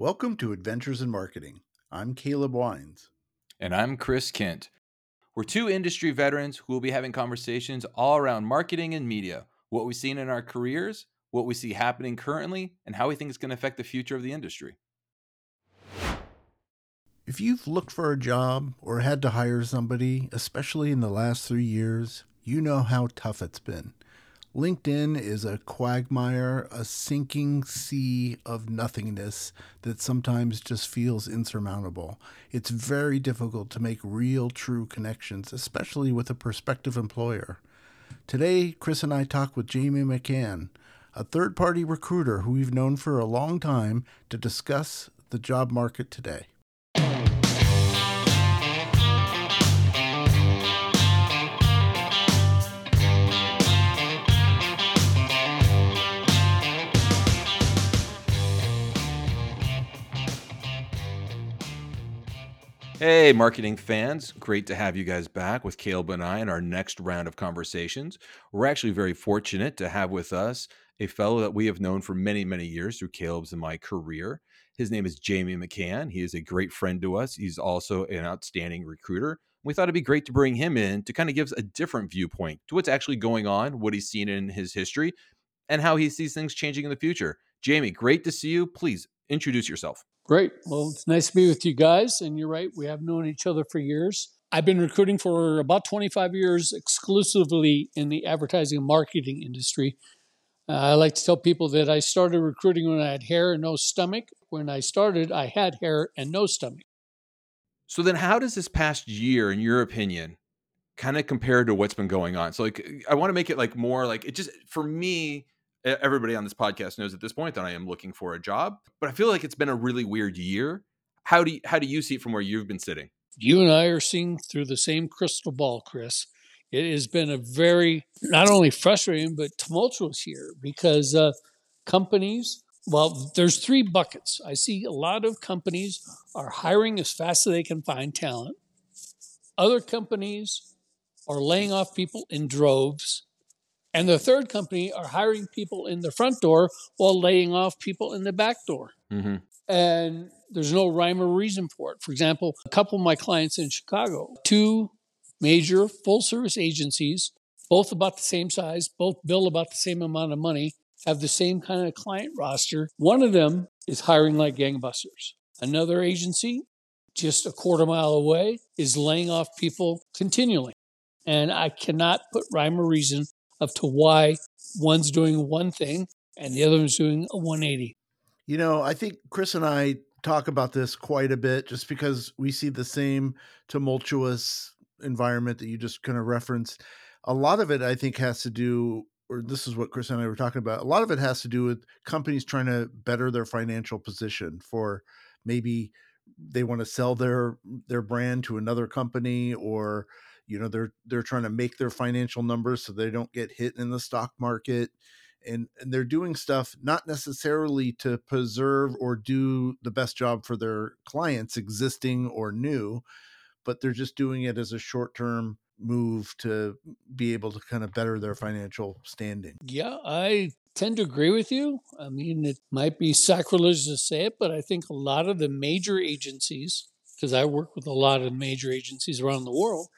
Welcome to Adventures in Marketing. I'm Caleb Wines. And I'm Chris Kent. We're two industry veterans who will be having conversations all around marketing and media, what we've seen in our careers, what we see happening currently, and how we think it's going to affect the future of the industry. If you've looked for a job or had to hire somebody, especially in the last three years, you know how tough it's been. LinkedIn is a quagmire, a sinking sea of nothingness that sometimes just feels insurmountable. It's very difficult to make real, true connections, especially with a prospective employer. Today, Chris and I talk with Jamie McCann, a third party recruiter who we've known for a long time, to discuss the job market today. Hey, marketing fans. Great to have you guys back with Caleb and I in our next round of conversations. We're actually very fortunate to have with us a fellow that we have known for many, many years through Caleb's and my career. His name is Jamie McCann. He is a great friend to us. He's also an outstanding recruiter. We thought it'd be great to bring him in to kind of give us a different viewpoint to what's actually going on, what he's seen in his history, and how he sees things changing in the future. Jamie, great to see you. Please introduce yourself. Great. Well, it's nice to be with you guys. And you're right, we have known each other for years. I've been recruiting for about 25 years exclusively in the advertising and marketing industry. Uh, I like to tell people that I started recruiting when I had hair and no stomach. When I started, I had hair and no stomach. So then how does this past year in your opinion kind of compare to what's been going on? So like I want to make it like more like it just for me everybody on this podcast knows at this point that I am looking for a job, but I feel like it's been a really weird year. How do you, how do you see it from where you've been sitting? You and I are seeing through the same crystal ball, Chris. It has been a very not only frustrating but tumultuous year because uh, companies. Well, there's three buckets. I see a lot of companies are hiring as fast as they can find talent. Other companies are laying off people in droves and the third company are hiring people in the front door while laying off people in the back door. Mm-hmm. And there's no rhyme or reason for it. For example, a couple of my clients in Chicago, two major full service agencies, both about the same size, both bill about the same amount of money, have the same kind of client roster. One of them is hiring like gangbusters. Another agency, just a quarter mile away, is laying off people continually. And I cannot put rhyme or reason of to why one's doing one thing and the other one's doing a 180. You know, I think Chris and I talk about this quite a bit just because we see the same tumultuous environment that you just kind of referenced. A lot of it, I think, has to do, or this is what Chris and I were talking about. A lot of it has to do with companies trying to better their financial position for maybe they want to sell their their brand to another company or you know they're they're trying to make their financial numbers so they don't get hit in the stock market and and they're doing stuff not necessarily to preserve or do the best job for their clients existing or new but they're just doing it as a short-term move to be able to kind of better their financial standing. Yeah i tend to agree with you. I mean it might be sacrilegious to say it but i think a lot of the major agencies because i work with a lot of major agencies around the world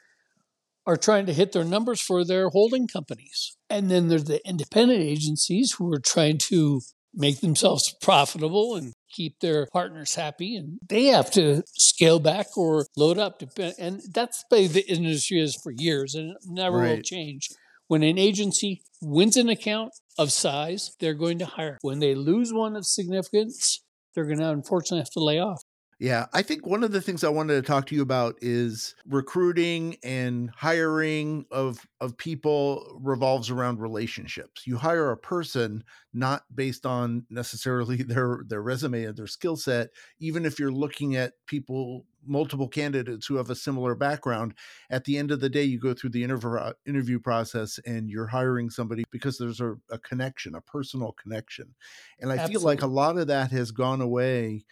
are trying to hit their numbers for their holding companies. And then there's the independent agencies who are trying to make themselves profitable and keep their partners happy. And they have to scale back or load up. And that's the way the industry is for years and it never right. will change. When an agency wins an account of size, they're going to hire. When they lose one of significance, they're going to unfortunately have to lay off. Yeah, I think one of the things I wanted to talk to you about is recruiting and hiring of of people revolves around relationships. You hire a person not based on necessarily their their resume and their skill set, even if you're looking at people multiple candidates who have a similar background at the end of the day you go through the interview interview process and you're hiring somebody because there's a, a connection a personal connection and i Absolutely. feel like a lot of that has gone away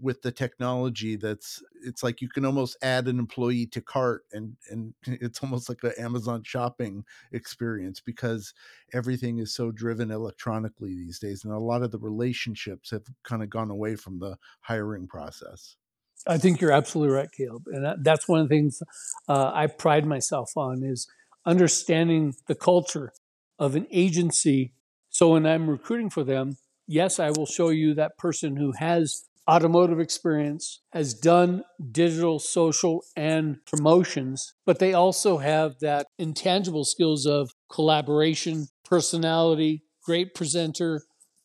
with the technology that's it's like you can almost add an employee to cart and and it's almost like an amazon shopping experience because everything is so driven electronically these days and a lot of the relationships have kind of gone away from the hiring process. I think you're absolutely right caleb and that's one of the things uh, i pride myself on is understanding the culture of an agency. So when i'm recruiting for them yes i will show you that person who has automotive experience, has done digital, social, and promotions, but they also have that intangible skills of collaboration, personality, great presenter,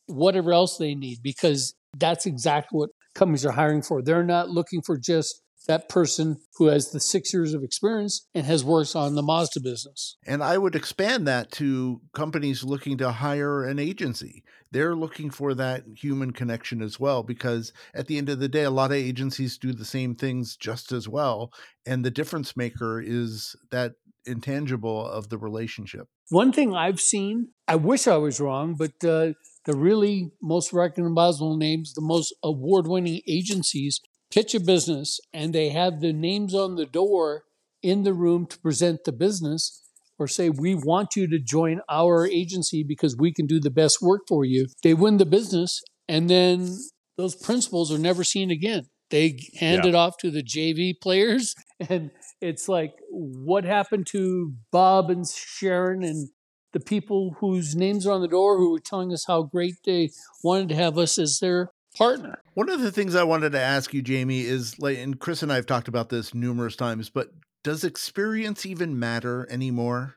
whatever else they need, because that's exactly what companies are hiring for. They're not looking for just that person who has the six years of experience and has worked on the Mazda business. And I would expand that to companies looking to hire an agency. They're looking for that human connection as well, because at the end of the day, a lot of agencies do the same things just as well. And the difference maker is that intangible of the relationship. One thing I've seen, I wish I was wrong, but uh, the really most recognizable names, the most award winning agencies pitch a business and they have the names on the door in the room to present the business or say, We want you to join our agency because we can do the best work for you. They win the business and then those principals are never seen again. They hand yeah. it off to the JV players. And it's like, what happened to Bob and Sharon and the people whose names are on the door who were telling us how great they wanted to have us as their partner. One of the things I wanted to ask you, Jamie, is like, and Chris and I have talked about this numerous times, but does experience even matter anymore?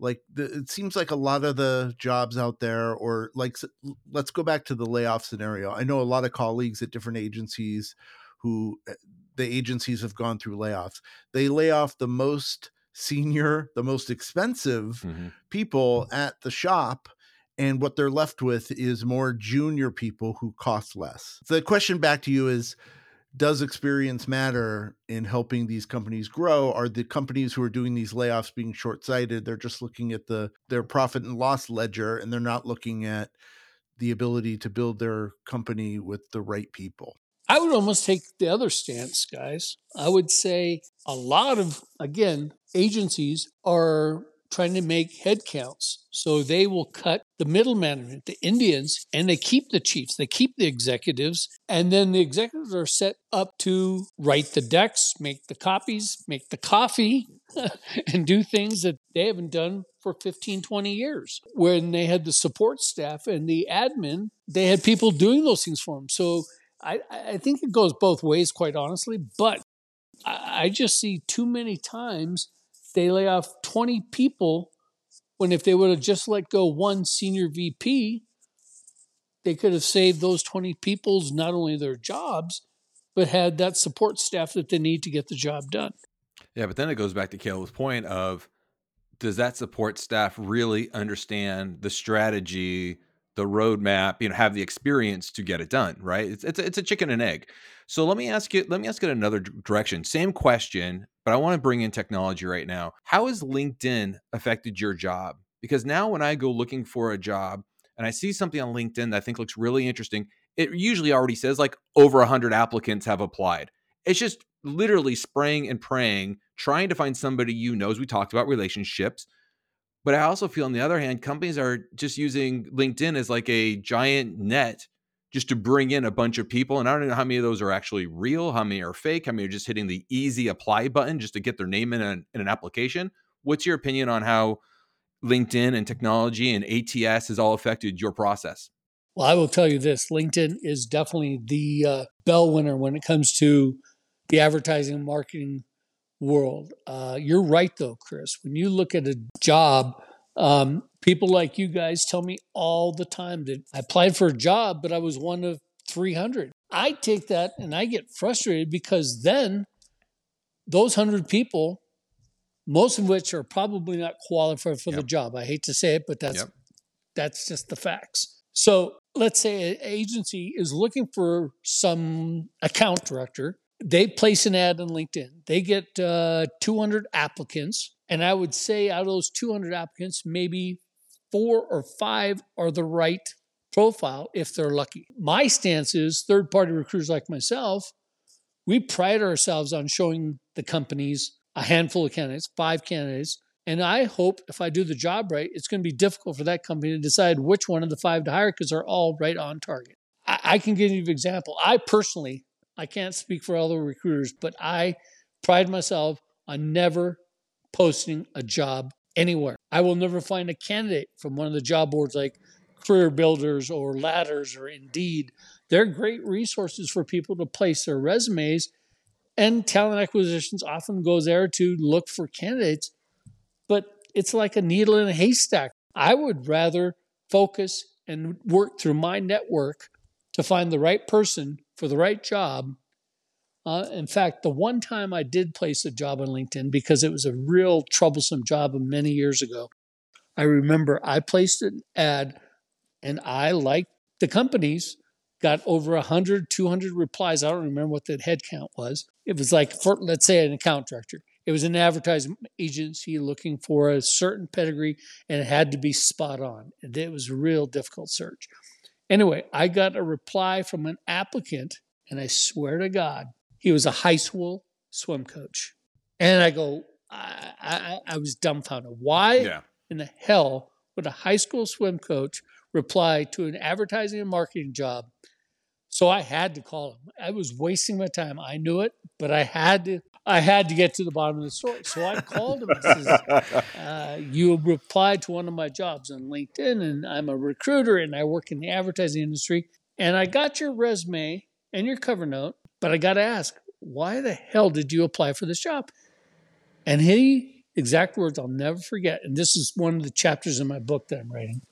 Like, the, it seems like a lot of the jobs out there, or like, let's go back to the layoff scenario. I know a lot of colleagues at different agencies who eh, the agencies have gone through layoffs. They lay off the most senior, the most expensive mm-hmm. people at the shop and what they're left with is more junior people who cost less. The question back to you is does experience matter in helping these companies grow? Are the companies who are doing these layoffs being short-sighted? They're just looking at the their profit and loss ledger and they're not looking at the ability to build their company with the right people. I would almost take the other stance guys. I would say a lot of again agencies are trying to make head counts. So they will cut the middle management, the Indians, and they keep the chiefs, they keep the executives. And then the executives are set up to write the decks, make the copies, make the coffee, and do things that they haven't done for 15, 20 years. When they had the support staff and the admin, they had people doing those things for them. So I, I think it goes both ways, quite honestly. But I just see too many times they lay off 20 people when if they would have just let go one senior VP, they could have saved those 20 people's not only their jobs, but had that support staff that they need to get the job done. Yeah, but then it goes back to Caleb's point of does that support staff really understand the strategy, the roadmap, you know, have the experience to get it done, right? It's it's, it's a chicken and egg. So let me ask you let me ask it another direction. Same question, but I want to bring in technology right now. How has LinkedIn affected your job? Because now when I go looking for a job and I see something on LinkedIn that I think looks really interesting, it usually already says like over 100 applicants have applied. It's just literally spraying and praying, trying to find somebody you know, as we talked about relationships. But I also feel, on the other hand, companies are just using LinkedIn as like a giant net just to bring in a bunch of people. And I don't know how many of those are actually real, how many are fake, how many are just hitting the easy apply button just to get their name in an, in an application. What's your opinion on how LinkedIn and technology and ATS has all affected your process? Well, I will tell you this LinkedIn is definitely the uh, bell winner when it comes to the advertising and marketing world. Uh, you're right, though, Chris. When you look at a job, um, people like you guys tell me all the time that I applied for a job, but I was one of 300. I take that and I get frustrated because then those 100 people, most of which are probably not qualified for yep. the job. I hate to say it, but that's yep. that's just the facts. So let's say an agency is looking for some account director. They place an ad on LinkedIn. They get uh, 200 applicants. And I would say out of those 200 applicants, maybe four or five are the right profile if they're lucky. My stance is third party recruiters like myself, we pride ourselves on showing the companies a handful of candidates, five candidates. And I hope if I do the job right, it's going to be difficult for that company to decide which one of the five to hire because they're all right on target. I, I can give you an example. I personally, I can't speak for all the recruiters, but I pride myself on never posting a job anywhere. I will never find a candidate from one of the job boards like CareerBuilders or Ladders or Indeed. They're great resources for people to place their resumes, and talent acquisitions often goes there to look for candidates. But it's like a needle in a haystack. I would rather focus and work through my network to find the right person for the right job. Uh, in fact, the one time I did place a job on LinkedIn because it was a real troublesome job many years ago, I remember I placed an ad and I, like the companies, got over 100, 200 replies. I don't remember what the head count was. It was like, for, let's say, an account director. It was an advertising agency looking for a certain pedigree, and it had to be spot on. And it was a real difficult search. Anyway, I got a reply from an applicant, and I swear to God, he was a high school swim coach. And I go, I, I, I was dumbfounded. Why yeah. in the hell would a high school swim coach reply to an advertising and marketing job. So I had to call him. I was wasting my time. I knew it, but I had to. I had to get to the bottom of the story. So I called him. I says, uh, "You replied to one of my jobs on LinkedIn, and I'm a recruiter, and I work in the advertising industry. And I got your resume and your cover note, but I got to ask, why the hell did you apply for this job?" And he, exact words I'll never forget. And this is one of the chapters in my book that I'm writing.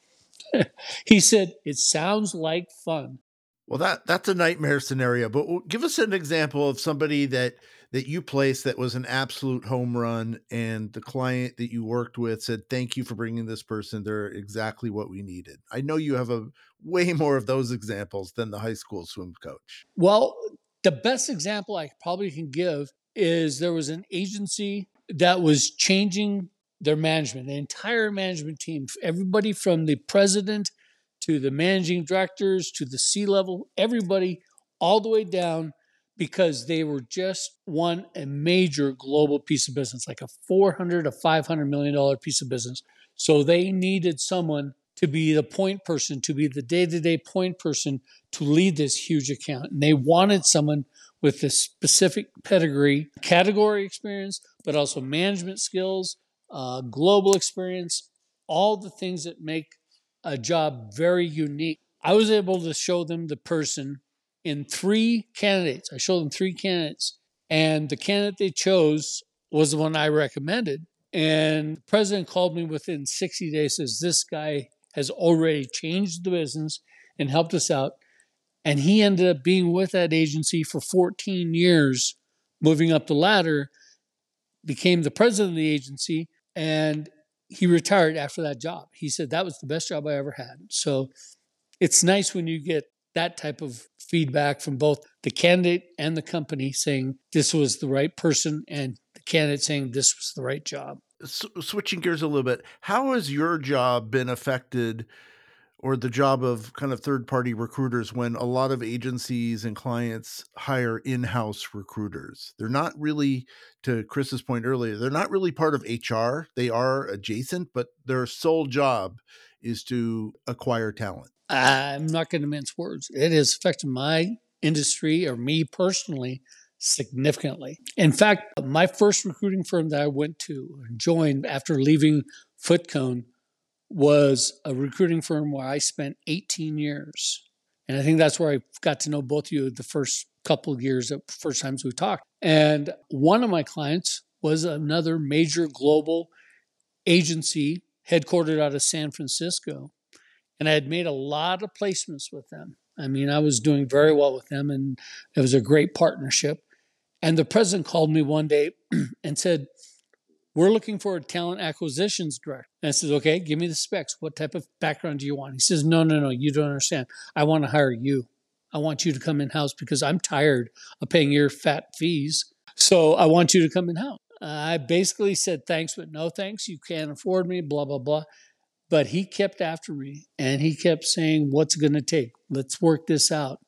he said, It sounds like fun. Well, that that's a nightmare scenario. But give us an example of somebody that that you placed that was an absolute home run, and the client that you worked with said, "Thank you for bringing this person. They're exactly what we needed." I know you have a way more of those examples than the high school swim coach. Well, the best example I probably can give is there was an agency that was changing their management, the entire management team, everybody from the president to the managing directors to the C level, everybody all the way down because they were just won a major global piece of business, like a 400 to 500 million dollar piece of business. So they needed someone to be the point person, to be the day-to-day point person to lead this huge account. And they wanted someone with this specific pedigree, category experience, but also management skills, uh, global experience, all the things that make a job very unique. I was able to show them the person in three candidates. I showed them three candidates, and the candidate they chose was the one I recommended. And the president called me within 60 days, says, This guy has already changed the business and helped us out. And he ended up being with that agency for 14 years, moving up the ladder, became the president of the agency, and he retired after that job. He said that was the best job I ever had. So it's nice when you get that type of feedback from both the candidate and the company saying this was the right person and the candidate saying this was the right job. S- switching gears a little bit, how has your job been affected or the job of kind of third party recruiters when a lot of agencies and clients hire in-house recruiters? They're not really to chris's point earlier they're not really part of hr they are adjacent but their sole job is to acquire talent i'm not going to mince words it has affected my industry or me personally significantly in fact my first recruiting firm that i went to and joined after leaving Foote Cone was a recruiting firm where I spent 18 years. And I think that's where I got to know both of you the first couple of years, the first times we talked. And one of my clients was another major global agency headquartered out of San Francisco. And I had made a lot of placements with them. I mean, I was doing very well with them, and it was a great partnership. And the president called me one day and said, we're looking for a talent acquisitions director. And I said, okay, give me the specs. What type of background do you want? He says, no, no, no, you don't understand. I want to hire you. I want you to come in house because I'm tired of paying your fat fees. So I want you to come in house. I basically said, thanks, but no thanks. You can't afford me, blah, blah, blah. But he kept after me and he kept saying, What's going to take? Let's work this out.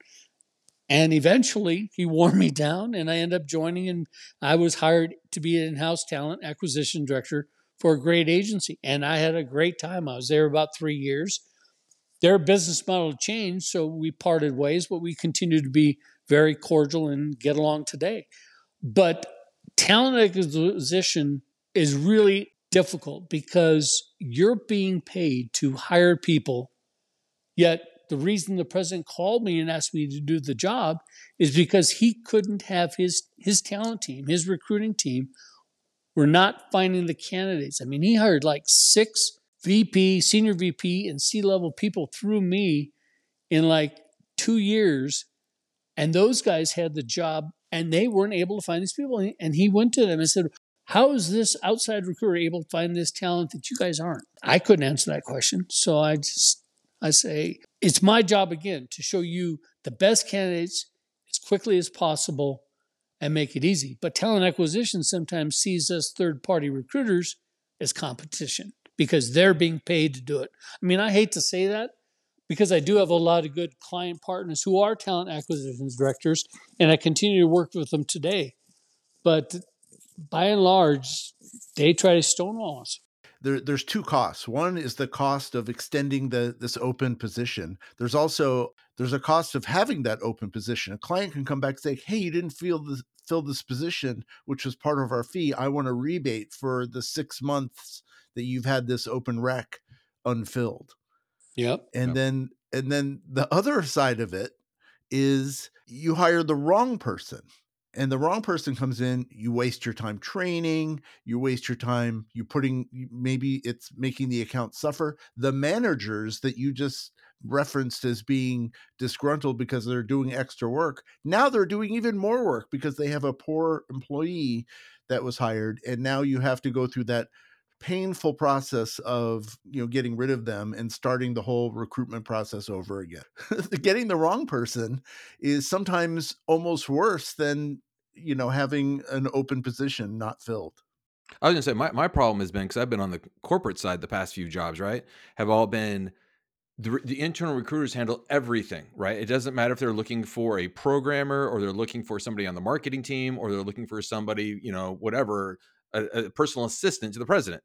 And eventually he wore me down and I ended up joining and I was hired to be an in-house talent acquisition director for a great agency. And I had a great time. I was there about three years. Their business model changed, so we parted ways, but we continue to be very cordial and get along today. But talent acquisition is really difficult because you're being paid to hire people, yet the reason the president called me and asked me to do the job is because he couldn't have his his talent team, his recruiting team were not finding the candidates. I mean, he hired like six VP, senior VP and C-level people through me in like 2 years. And those guys had the job and they weren't able to find these people. And he went to them and said, how is this outside recruiter able to find this talent that you guys aren't? I couldn't answer that question. So I just I say, it's my job again to show you the best candidates as quickly as possible and make it easy. But talent acquisition sometimes sees us third party recruiters as competition because they're being paid to do it. I mean, I hate to say that because I do have a lot of good client partners who are talent acquisitions directors, and I continue to work with them today. But by and large, they try to stonewall us there, there's two costs. One is the cost of extending the this open position. There's also there's a cost of having that open position. A client can come back and say, "Hey, you didn't feel the, fill this position, which was part of our fee. I want a rebate for the six months that you've had this open rec unfilled." Yep. And yep. then and then the other side of it is you hire the wrong person and the wrong person comes in you waste your time training you waste your time you putting maybe it's making the account suffer. The managers that you just referenced as being disgruntled because they're doing extra work now they're doing even more work because they have a poor employee that was hired and now you have to go through that painful process of you know getting rid of them and starting the whole recruitment process over again. Getting the wrong person is sometimes almost worse than you know having an open position not filled. I was gonna say my, my problem has been because i've been on the corporate side the past few jobs right have all been the, the internal recruiters handle everything right? It doesn't matter if they're looking for a programmer or they're looking for somebody on the marketing team or they're looking for somebody you know whatever a, a personal assistant to the president.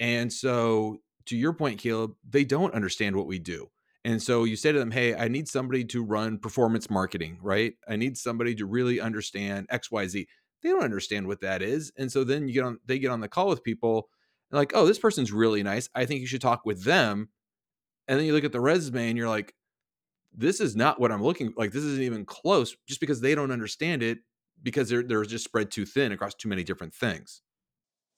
And so, to your point, Caleb, they don't understand what we do. And so you say to them, Hey, I need somebody to run performance marketing, right? I need somebody to really understand XYZ. They don't understand what that is. And so then you get on, they get on the call with people and like, Oh, this person's really nice. I think you should talk with them. And then you look at the resume and you're like, this is not what I'm looking like. This isn't even close just because they don't understand it because they're, they're just spread too thin across too many different things.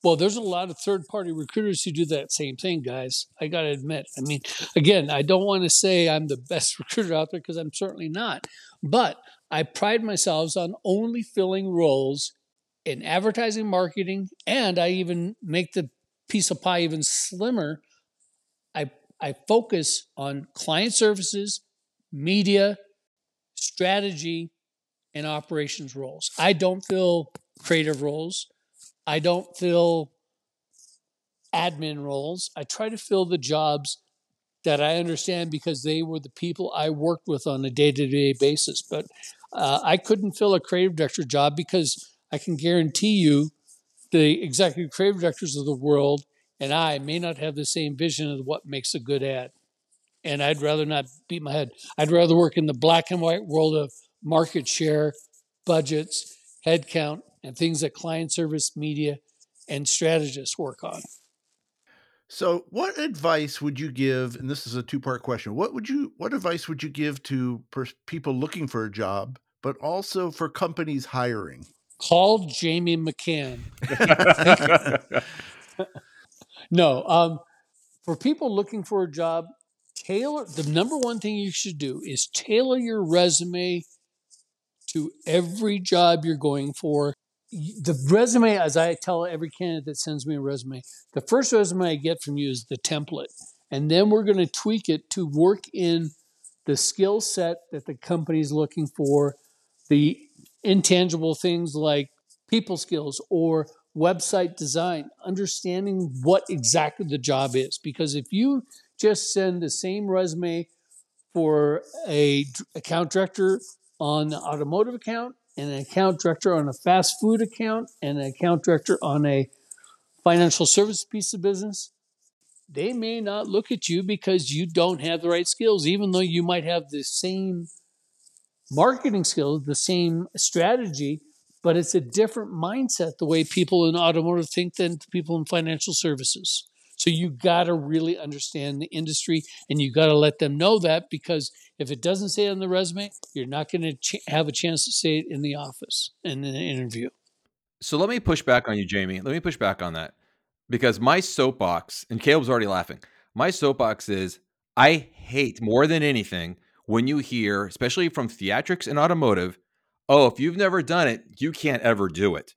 Well, there's a lot of third party recruiters who do that same thing, guys. I got to admit. I mean, again, I don't want to say I'm the best recruiter out there because I'm certainly not. But I pride myself on only filling roles in advertising, marketing, and I even make the piece of pie even slimmer. I, I focus on client services, media, strategy, and operations roles. I don't fill creative roles. I don't fill admin roles. I try to fill the jobs that I understand because they were the people I worked with on a day to day basis. But uh, I couldn't fill a creative director job because I can guarantee you the executive creative directors of the world and I may not have the same vision of what makes a good ad. And I'd rather not beat my head. I'd rather work in the black and white world of market share, budgets, headcount, and things that client service, media, and strategists work on. So, what advice would you give? And this is a two-part question. What would you what advice would you give to pers- people looking for a job, but also for companies hiring? Call Jamie McCann. no, um, for people looking for a job, tailor the number one thing you should do is tailor your resume to every job you're going for the resume, as I tell every candidate that sends me a resume, the first resume I get from you is the template. And then we're going to tweak it to work in the skill set that the company is looking for, the intangible things like people skills or website design, understanding what exactly the job is. Because if you just send the same resume for a account director on the automotive account and an account director on a fast food account and an account director on a financial service piece of business, they may not look at you because you don't have the right skills, even though you might have the same marketing skills, the same strategy, but it's a different mindset the way people in automotive think than people in financial services. So you got to really understand the industry and you got to let them know that because if it doesn't say it on the resume, you're not going to ch- have a chance to say it in the office and in an interview. So let me push back on you, Jamie. Let me push back on that because my soapbox, and Caleb's already laughing, my soapbox is I hate more than anything when you hear, especially from theatrics and automotive, oh, if you've never done it, you can't ever do it,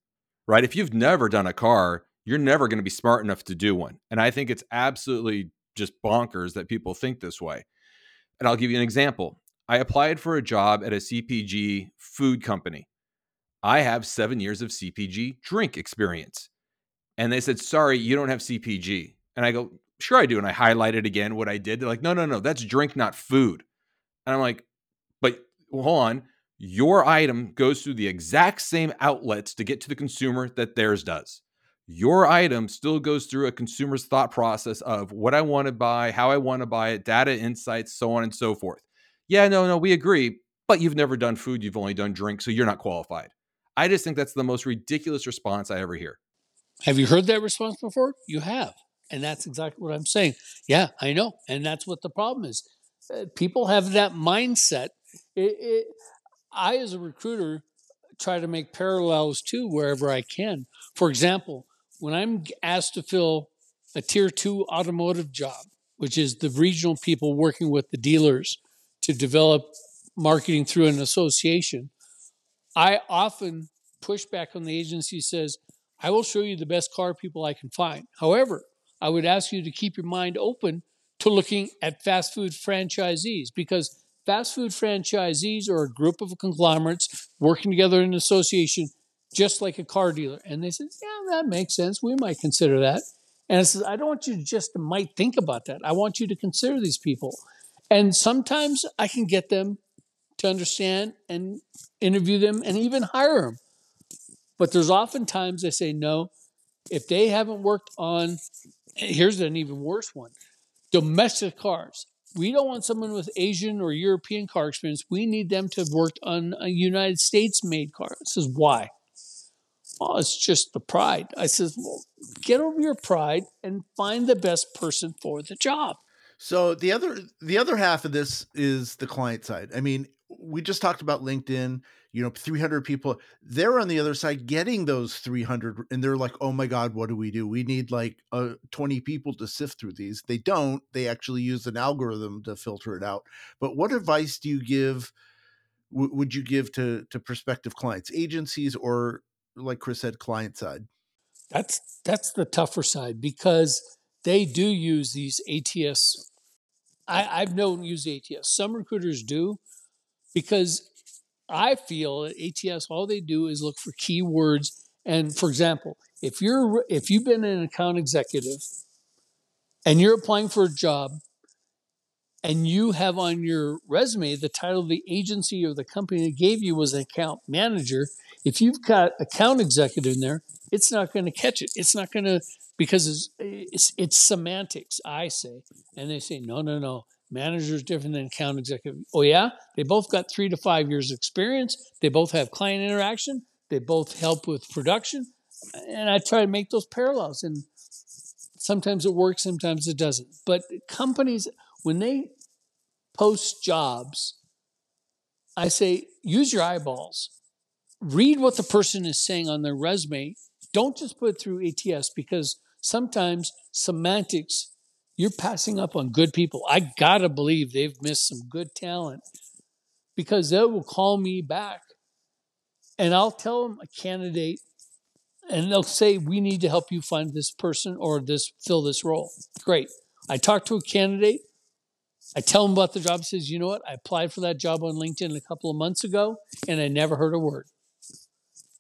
right? If you've never done a car, you're never going to be smart enough to do one. And I think it's absolutely just bonkers that people think this way. And I'll give you an example. I applied for a job at a CPG food company. I have seven years of CPG drink experience. And they said, sorry, you don't have CPG. And I go, sure, I do. And I highlighted again what I did. They're like, no, no, no, that's drink, not food. And I'm like, but hold on. Your item goes through the exact same outlets to get to the consumer that theirs does. Your item still goes through a consumer's thought process of what I want to buy, how I want to buy it, data insights, so on and so forth. Yeah, no, no, we agree, but you've never done food, you've only done drink, so you're not qualified. I just think that's the most ridiculous response I ever hear. Have you heard that response before? You have. And that's exactly what I'm saying. Yeah, I know. And that's what the problem is. Uh, people have that mindset. It, it, I, as a recruiter, try to make parallels too wherever I can. For example, when I'm asked to fill a tier two automotive job, which is the regional people working with the dealers to develop marketing through an association, I often push back on the agency says, I will show you the best car people I can find. However, I would ask you to keep your mind open to looking at fast food franchisees because fast food franchisees are a group of conglomerates working together in an association, just like a car dealer. And they said, Yeah, that makes sense. We might consider that. And I says, I don't want you to just might think about that. I want you to consider these people. And sometimes I can get them to understand and interview them and even hire them. But there's often times they say no. If they haven't worked on, here's an even worse one domestic cars. We don't want someone with Asian or European car experience. We need them to have worked on a United States made car. This is why. Oh, it's just the pride. I says, well, get over your pride and find the best person for the job. So the other the other half of this is the client side. I mean, we just talked about LinkedIn, you know, 300 people. They're on the other side getting those 300 and they're like, "Oh my god, what do we do? We need like uh, 20 people to sift through these." They don't. They actually use an algorithm to filter it out. But what advice do you give w- would you give to to prospective clients, agencies or like Chris said client side? That's that's the tougher side because they do use these ATS I, I've known use ATS. Some recruiters do, because I feel at ATS all they do is look for keywords. And for example, if you're if you've been an account executive and you're applying for a job and you have on your resume the title of the agency or the company that gave you was an account manager, if you've got account executive in there, it's not going to catch it. It's not going to because it's, it's, it's semantics. I say, and they say no, no, no. Manager is different than account executive. Oh, yeah? They both got three to five years experience. They both have client interaction. They both help with production. And I try to make those parallels. And sometimes it works, sometimes it doesn't. But companies, when they post jobs, I say use your eyeballs. Read what the person is saying on their resume. Don't just put it through ATS because sometimes semantics you're passing up on good people. I gotta believe they've missed some good talent because they will call me back and I'll tell them a candidate and they'll say, We need to help you find this person or this fill this role. Great. I talk to a candidate. I tell them about the job. Says, you know what? I applied for that job on LinkedIn a couple of months ago and I never heard a word.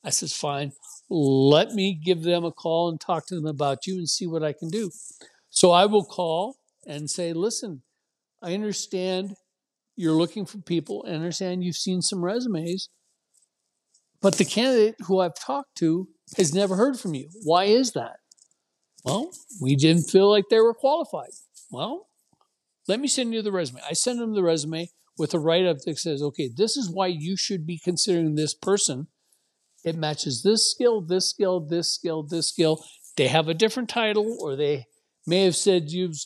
I says, fine. let me give them a call and talk to them about you and see what I can do. So I will call and say, listen, I understand you're looking for people. I understand you've seen some resumes, but the candidate who I've talked to has never heard from you. Why is that? Well, we didn't feel like they were qualified. Well, let me send you the resume. I send them the resume with a write up that says, okay, this is why you should be considering this person. It matches this skill, this skill, this skill, this skill. They have a different title, or they may have said you've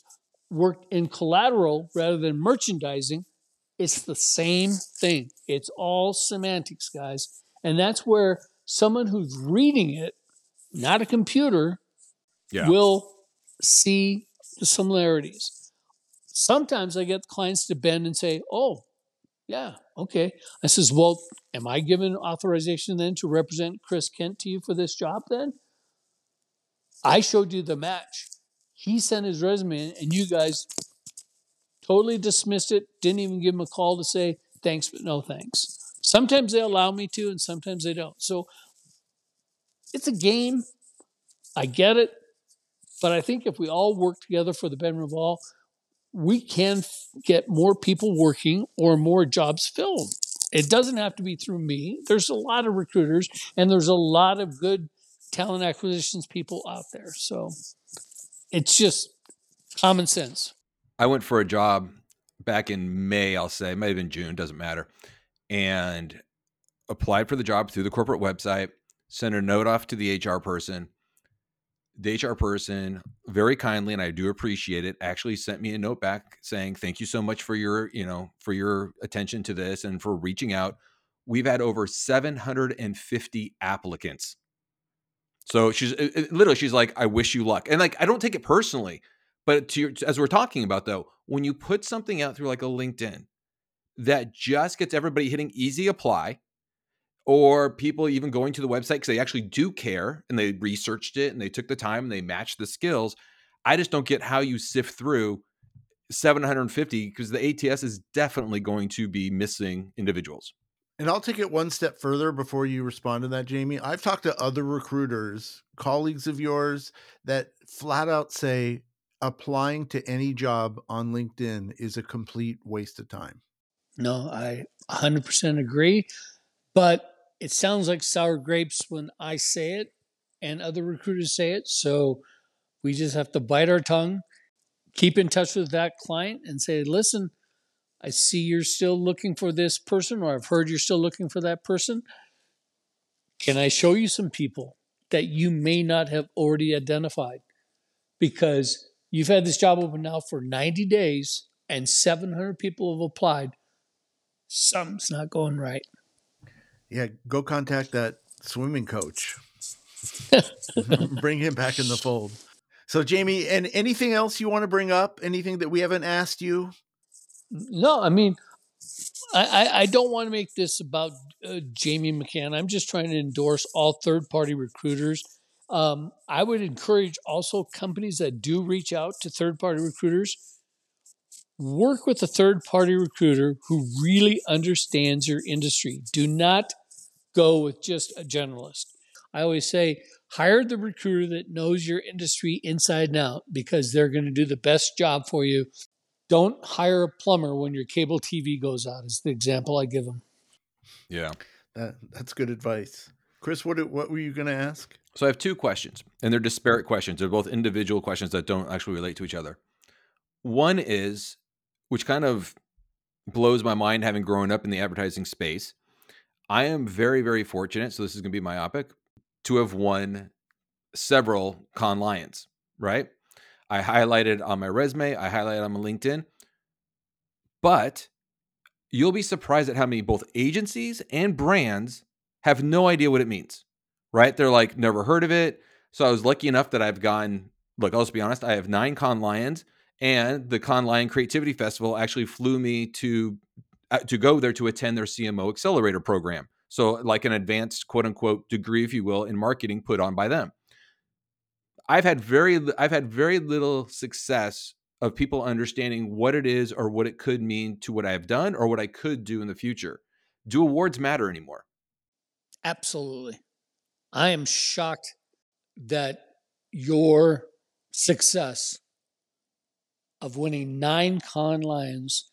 worked in collateral rather than merchandising. It's the same thing. It's all semantics, guys. And that's where someone who's reading it, not a computer, yeah. will see the similarities. Sometimes I get clients to bend and say, Oh, yeah, okay. I says, Well, am I given authorization then to represent Chris Kent to you for this job then? I showed you the match. He sent his resume in, and you guys totally dismissed it, didn't even give him a call to say thanks, but no thanks. Sometimes they allow me to, and sometimes they don't. So it's a game. I get it. But I think if we all work together for the of all, we can get more people working or more jobs filled. It doesn't have to be through me. There's a lot of recruiters and there's a lot of good talent acquisitions people out there. So it's just common sense. I went for a job back in May, I'll say, it might have been June, doesn't matter, and applied for the job through the corporate website, sent a note off to the HR person. The HR person very kindly, and I do appreciate it, actually sent me a note back saying, Thank you so much for your, you know, for your attention to this and for reaching out. We've had over 750 applicants. So she's it, it, literally, she's like, I wish you luck. And like, I don't take it personally. But to your, as we're talking about though, when you put something out through like a LinkedIn that just gets everybody hitting easy apply, or people even going to the website because they actually do care and they researched it and they took the time and they matched the skills. I just don't get how you sift through 750 because the ATS is definitely going to be missing individuals. And I'll take it one step further before you respond to that, Jamie. I've talked to other recruiters, colleagues of yours, that flat out say, applying to any job on LinkedIn is a complete waste of time. No, I 100% agree. But it sounds like sour grapes when I say it and other recruiters say it. So we just have to bite our tongue, keep in touch with that client and say, listen, I see you're still looking for this person, or I've heard you're still looking for that person. Can I show you some people that you may not have already identified? Because You've had this job open now for 90 days and 700 people have applied. Something's not going right. Yeah, go contact that swimming coach. bring him back in the fold. So, Jamie, and anything else you want to bring up? Anything that we haven't asked you? No, I mean, I, I, don't want to make this about uh, Jamie McCann. I'm just trying to endorse all third party recruiters um, I would encourage also companies that do reach out to third party recruiters work with a third party recruiter who really understands your industry. Do not go with just a generalist. I always say hire the recruiter that knows your industry inside and out because they're going to do the best job for you. Don't hire a plumber when your cable TV goes out, is the example I give them. Yeah. That, that's good advice. Chris, what, what were you going to ask? So I have two questions, and they're disparate questions. They're both individual questions that don't actually relate to each other. One is, which kind of blows my mind having grown up in the advertising space. I am very, very fortunate. So this is going to be myopic to have won several Cannes Lions, right? I highlighted on my resume, I highlighted on my LinkedIn. But you'll be surprised at how many both agencies and brands have no idea what it means right? They're like, never heard of it. So I was lucky enough that I've gone, look, I'll just be honest, I have nine Cannes Lions, and the Cannes Lion Creativity Festival actually flew me to Uh, to go there to attend their CMO accelerator program. So like an advanced quote unquote degree, if you will, in marketing put on by them. I've had very I've had very little success of people understanding what it is or what it could mean to what I've done or what I could do in the future. Do awards matter anymore? Absolutely. I am shocked that your success of winning nine Cannes Lions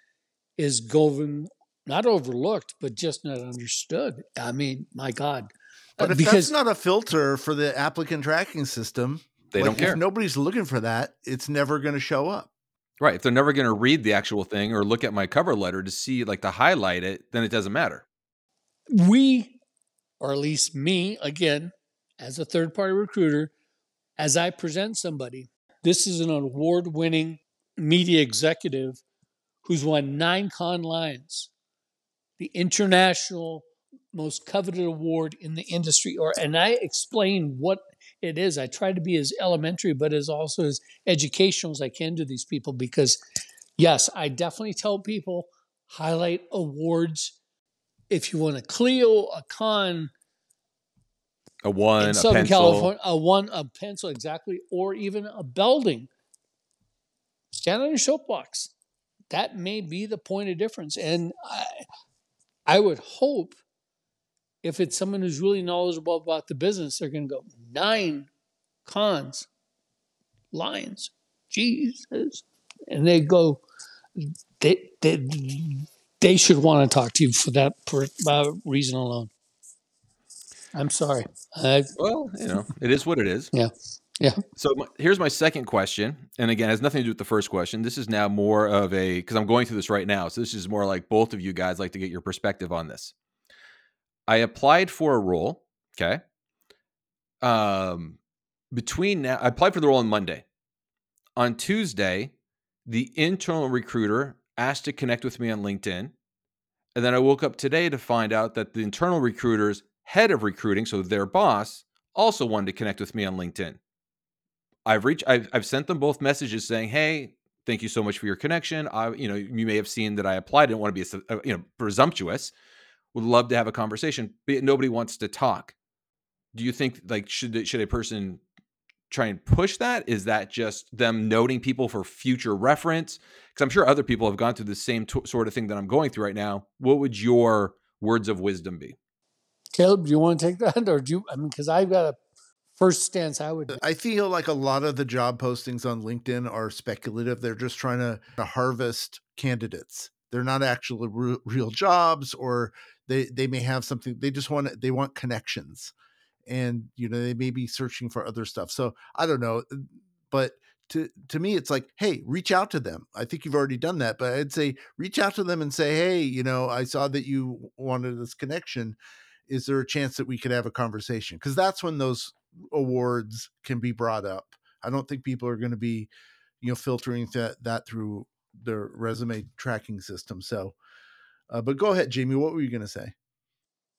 is going not overlooked, but just not understood. I mean, my God. But if uh, because, that's not a filter for the applicant tracking system, they like don't care. If nobody's looking for that, it's never going to show up. Right. If they're never going to read the actual thing or look at my cover letter to see, like, to highlight it, then it doesn't matter. We, or at least me, again, as a third party recruiter, as I present somebody, this is an award winning media executive who's won nine Cannes Lions, the international most coveted award in the industry. Or and I explain what it is. I try to be as elementary, but as also as educational as I can to these people because, yes, I definitely tell people highlight awards. If you want a Clio, a Cannes, a one, in Southern pencil. California, a one, a pencil, exactly, or even a Belding. Stand on your soapbox. That may be the point of difference. And I, I would hope if it's someone who's really knowledgeable about the business, they're going to go nine cons, Lions, Jesus, and they go. They they they should want to talk to you for that uh, reason alone. I'm sorry. I, well, you know, it is what it is. Yeah. Yeah. So my, here's my second question, and again, has nothing to do with the first question. This is now more of a because I'm going through this right now, so this is more like both of you guys like to get your perspective on this. I applied for a role. Okay. Um, between now, I applied for the role on Monday. On Tuesday, the internal recruiter asked to connect with me on LinkedIn. And then I woke up today to find out that the internal recruiter's head of recruiting, so their boss, also wanted to connect with me on LinkedIn. I've reached I've, I've sent them both messages saying, "Hey, thank you so much for your connection. I you know, you may have seen that I applied, I didn't want to be a, uh, you know, presumptuous. Would love to have a conversation, but nobody wants to talk." Do you think like should should a person try and push that? Is that just them noting people for future reference? Because I'm sure other people have gone through the same t- sort of thing that I'm going through right now. What would your words of wisdom be? Caleb, do you want to take that, or do you? I mean, because I've got a first stance I would. I feel like a lot of the job postings on LinkedIn are speculative. They're just trying to, to harvest candidates. They're not actually re- real jobs, or they they may have something. They just want they want connections, and you know they may be searching for other stuff. So I don't know, uh, but to to me it's like hey reach out to them i think you've already done that but i'd say reach out to them and say hey you know i saw that you wanted this connection is there a chance that we could have a conversation because that's when those awards can be brought up. I don't think people are going to be you know filtering that that through their resume tracking system so uh, but go ahead jamie what were you going to say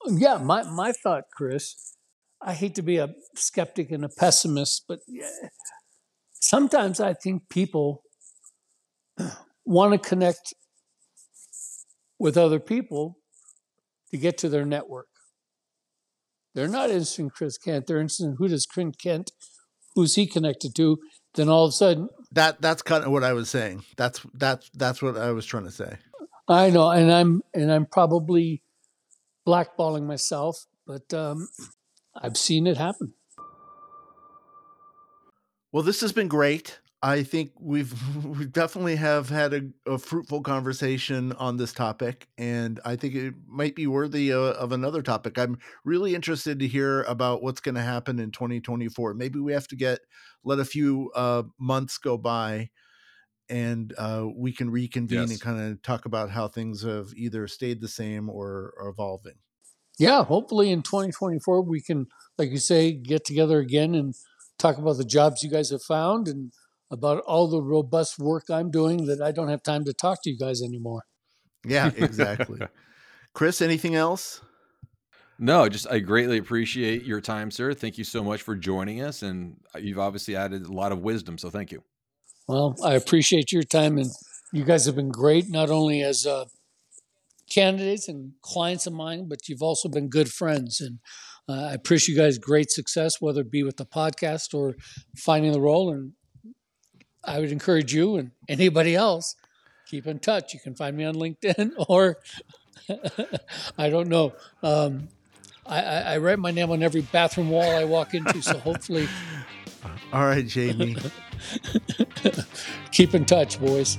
yeah my my thought chris i hate to be a skeptic and a pessimist but sometimes i think people want to connect with other people to get to their network they're not interested in Chris Kent. They're interested in who does Chris Kent, who's he connected to. Then all of a sudden, that that's kind of what I was saying. That's that's that's what I was trying to say. I know, and I'm and I'm probably blackballing myself, but um, I've seen it happen. Well, this has been great. I think we've we definitely have had a, a, fruitful conversation on this topic, and I think it might be worthy of, of another topic. I'm really interested to hear about what's going to happen in 2024. Maybe we have to get let a few uh, months go by, and uh, we can reconvene yes. and kind of talk about how things have either stayed the same or are evolving. Yeah, hopefully in 2024 we can, like you say, get together again and talk about the jobs you guys have found and about all the robust work I'm doing that I don't have time to talk to you guys anymore. Yeah, exactly. Chris, anything else? No, just I greatly appreciate your time, sir. Thank you so much for joining us. And you've obviously added a lot of wisdom. So thank you. Well, I appreciate your time. And you guys have been great, not only as uh, candidates and clients of mine, but you've also been good friends. And uh, I appreciate you guys' great success, whether it be with the podcast or finding the role. And I would encourage you and anybody else keep in touch. You can find me on LinkedIn or I don't know. Um, I, I, I write my name on every bathroom wall I walk into. So hopefully, All right, Jamie. keep in touch, boys.